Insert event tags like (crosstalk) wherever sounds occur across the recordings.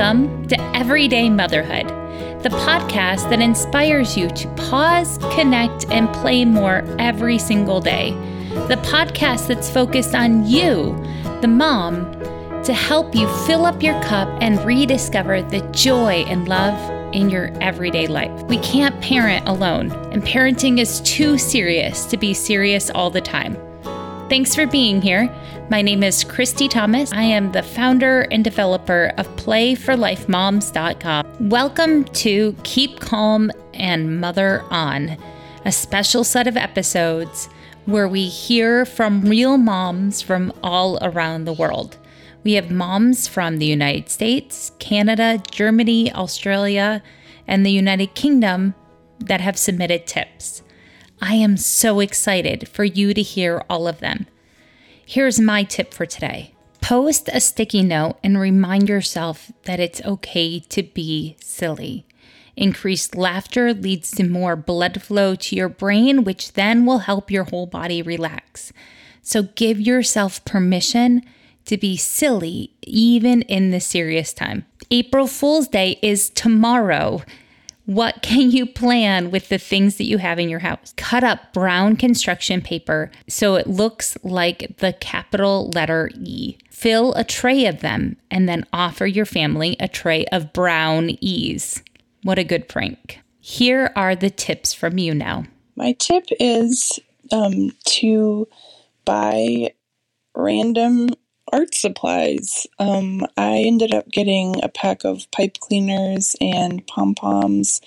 Welcome to Everyday Motherhood, the podcast that inspires you to pause, connect, and play more every single day. The podcast that's focused on you, the mom, to help you fill up your cup and rediscover the joy and love in your everyday life. We can't parent alone, and parenting is too serious to be serious all the time. Thanks for being here. My name is Christy Thomas. I am the founder and developer of PlayForLifeMoms.com. Welcome to Keep Calm and Mother On, a special set of episodes where we hear from real moms from all around the world. We have moms from the United States, Canada, Germany, Australia, and the United Kingdom that have submitted tips. I am so excited for you to hear all of them. Here's my tip for today post a sticky note and remind yourself that it's okay to be silly. Increased laughter leads to more blood flow to your brain, which then will help your whole body relax. So give yourself permission to be silly even in the serious time. April Fool's Day is tomorrow. What can you plan with the things that you have in your house? Cut up brown construction paper so it looks like the capital letter E. Fill a tray of them and then offer your family a tray of brown E's. What a good prank. Here are the tips from you now. My tip is um, to buy random art supplies. Um, I ended up getting a pack of pipe cleaners and pom poms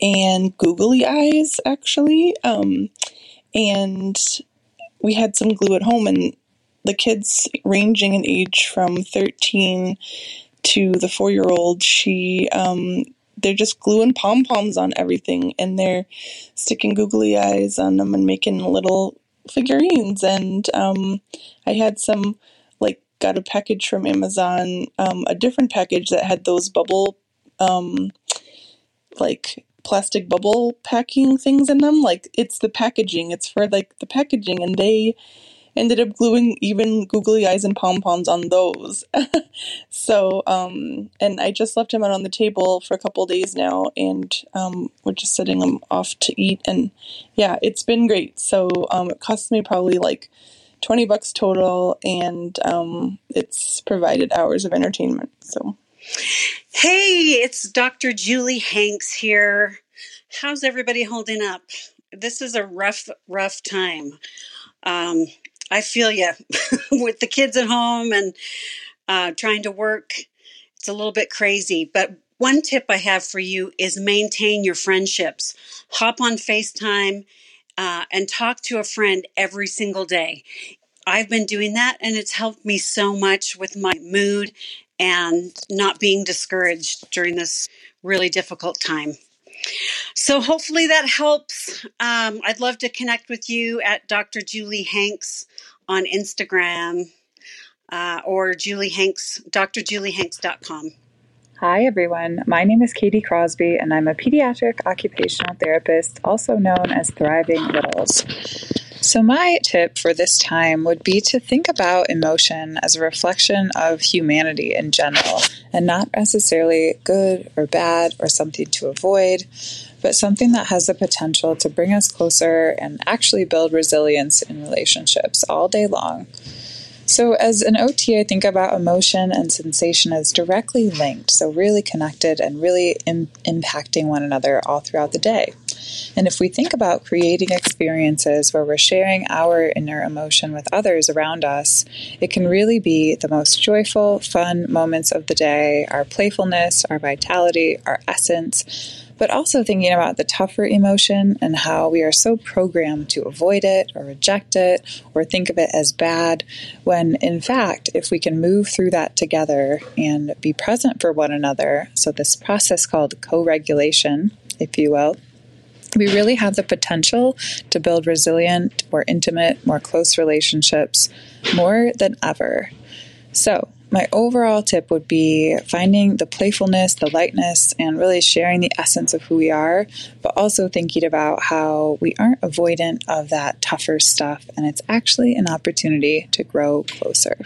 and googly eyes, actually. Um, and we had some glue at home, and the kids ranging in age from 13 to the four year old, she, um, they're just gluing pom poms on everything and they're sticking googly eyes on them and making little figurines. And um, I had some got a package from Amazon, um, a different package that had those bubble, um, like plastic bubble packing things in them. Like it's the packaging, it's for like the packaging, and they ended up gluing even googly eyes and pom poms on those. (laughs) so, um, and I just left them out on the table for a couple days now, and um, we're just setting them off to eat. And yeah, it's been great. So um, it cost me probably like 20 bucks total and um, it's provided hours of entertainment so. Hey it's dr julie hanks here. How's everybody holding up? This is a rough rough time. Um, i feel you (laughs) with the kids at home and uh, trying to work. It's a little bit crazy but one tip i have for you is maintain your friendships. Hop on facetime uh, and talk to a friend every single day. I've been doing that and it's helped me so much with my mood and not being discouraged during this really difficult time. So hopefully that helps. Um, I'd love to connect with you at Dr. Julie Hanks on Instagram uh, or Julie Hanks, drjuliehanks.com. Hi, everyone. My name is Katie Crosby, and I'm a pediatric occupational therapist, also known as Thriving Littles. So, my tip for this time would be to think about emotion as a reflection of humanity in general, and not necessarily good or bad or something to avoid, but something that has the potential to bring us closer and actually build resilience in relationships all day long. So, as an OT, I think about emotion and sensation as directly linked, so really connected and really Im- impacting one another all throughout the day. And if we think about creating experiences where we're sharing our inner emotion with others around us, it can really be the most joyful, fun moments of the day, our playfulness, our vitality, our essence but also thinking about the tougher emotion and how we are so programmed to avoid it or reject it or think of it as bad, when in fact, if we can move through that together and be present for one another, so this process called co regulation, if you will, we really have the potential to build resilient, more intimate, more close relationships more than ever. So, my overall tip would be finding the playfulness, the lightness, and really sharing the essence of who we are, but also thinking about how we aren't avoidant of that tougher stuff and it's actually an opportunity to grow closer.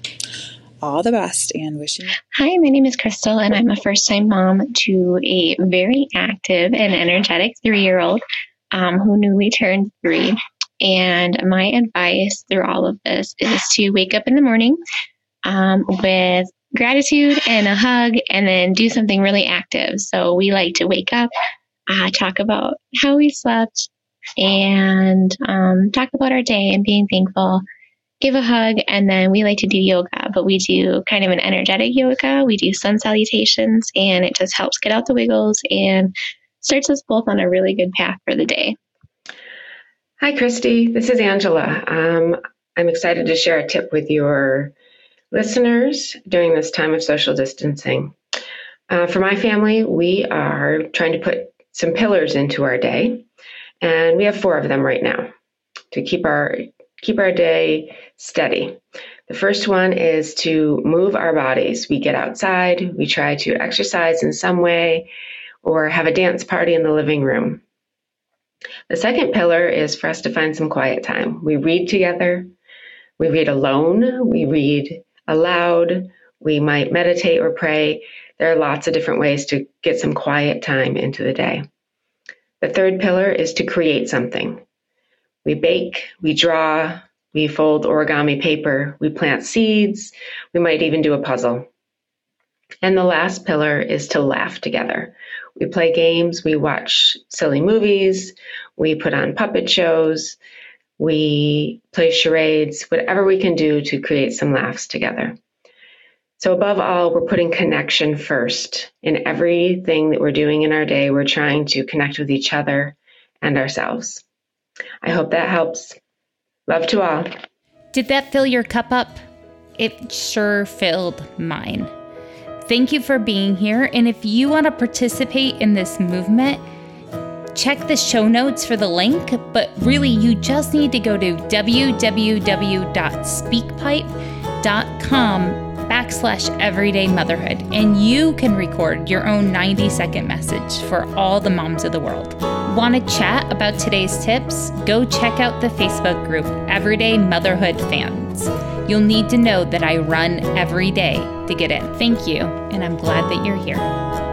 all the best and wishing Hi, my name is Crystal, and I'm a first time mom to a very active and energetic three year old um, who newly turned three. And my advice through all of this is to wake up in the morning um, with gratitude and a hug, and then do something really active. So we like to wake up, uh, talk about how we slept, and um, talk about our day and being thankful. Give a hug, and then we like to do yoga, but we do kind of an energetic yoga. We do sun salutations, and it just helps get out the wiggles and starts us both on a really good path for the day. Hi, Christy. This is Angela. Um, I'm excited to share a tip with your listeners during this time of social distancing. Uh, for my family, we are trying to put some pillars into our day, and we have four of them right now to keep our keep our day steady. The first one is to move our bodies. We get outside, we try to exercise in some way, or have a dance party in the living room. The second pillar is for us to find some quiet time. We read together, we read alone, we read aloud, we might meditate or pray. There are lots of different ways to get some quiet time into the day. The third pillar is to create something. We bake, we draw, we fold origami paper, we plant seeds, we might even do a puzzle. And the last pillar is to laugh together. We play games, we watch silly movies, we put on puppet shows, we play charades, whatever we can do to create some laughs together. So, above all, we're putting connection first. In everything that we're doing in our day, we're trying to connect with each other and ourselves. I hope that helps. Love to all. Did that fill your cup up? It sure filled mine. Thank you for being here. And if you want to participate in this movement, check the show notes for the link. But really, you just need to go to www.speakpipe.com backslash everyday motherhood and you can record your own 90 second message for all the moms of the world. Want to chat about today's tips? Go check out the Facebook group Everyday Motherhood Fans. You'll need to know that I run every day to get in. Thank you, and I'm glad that you're here.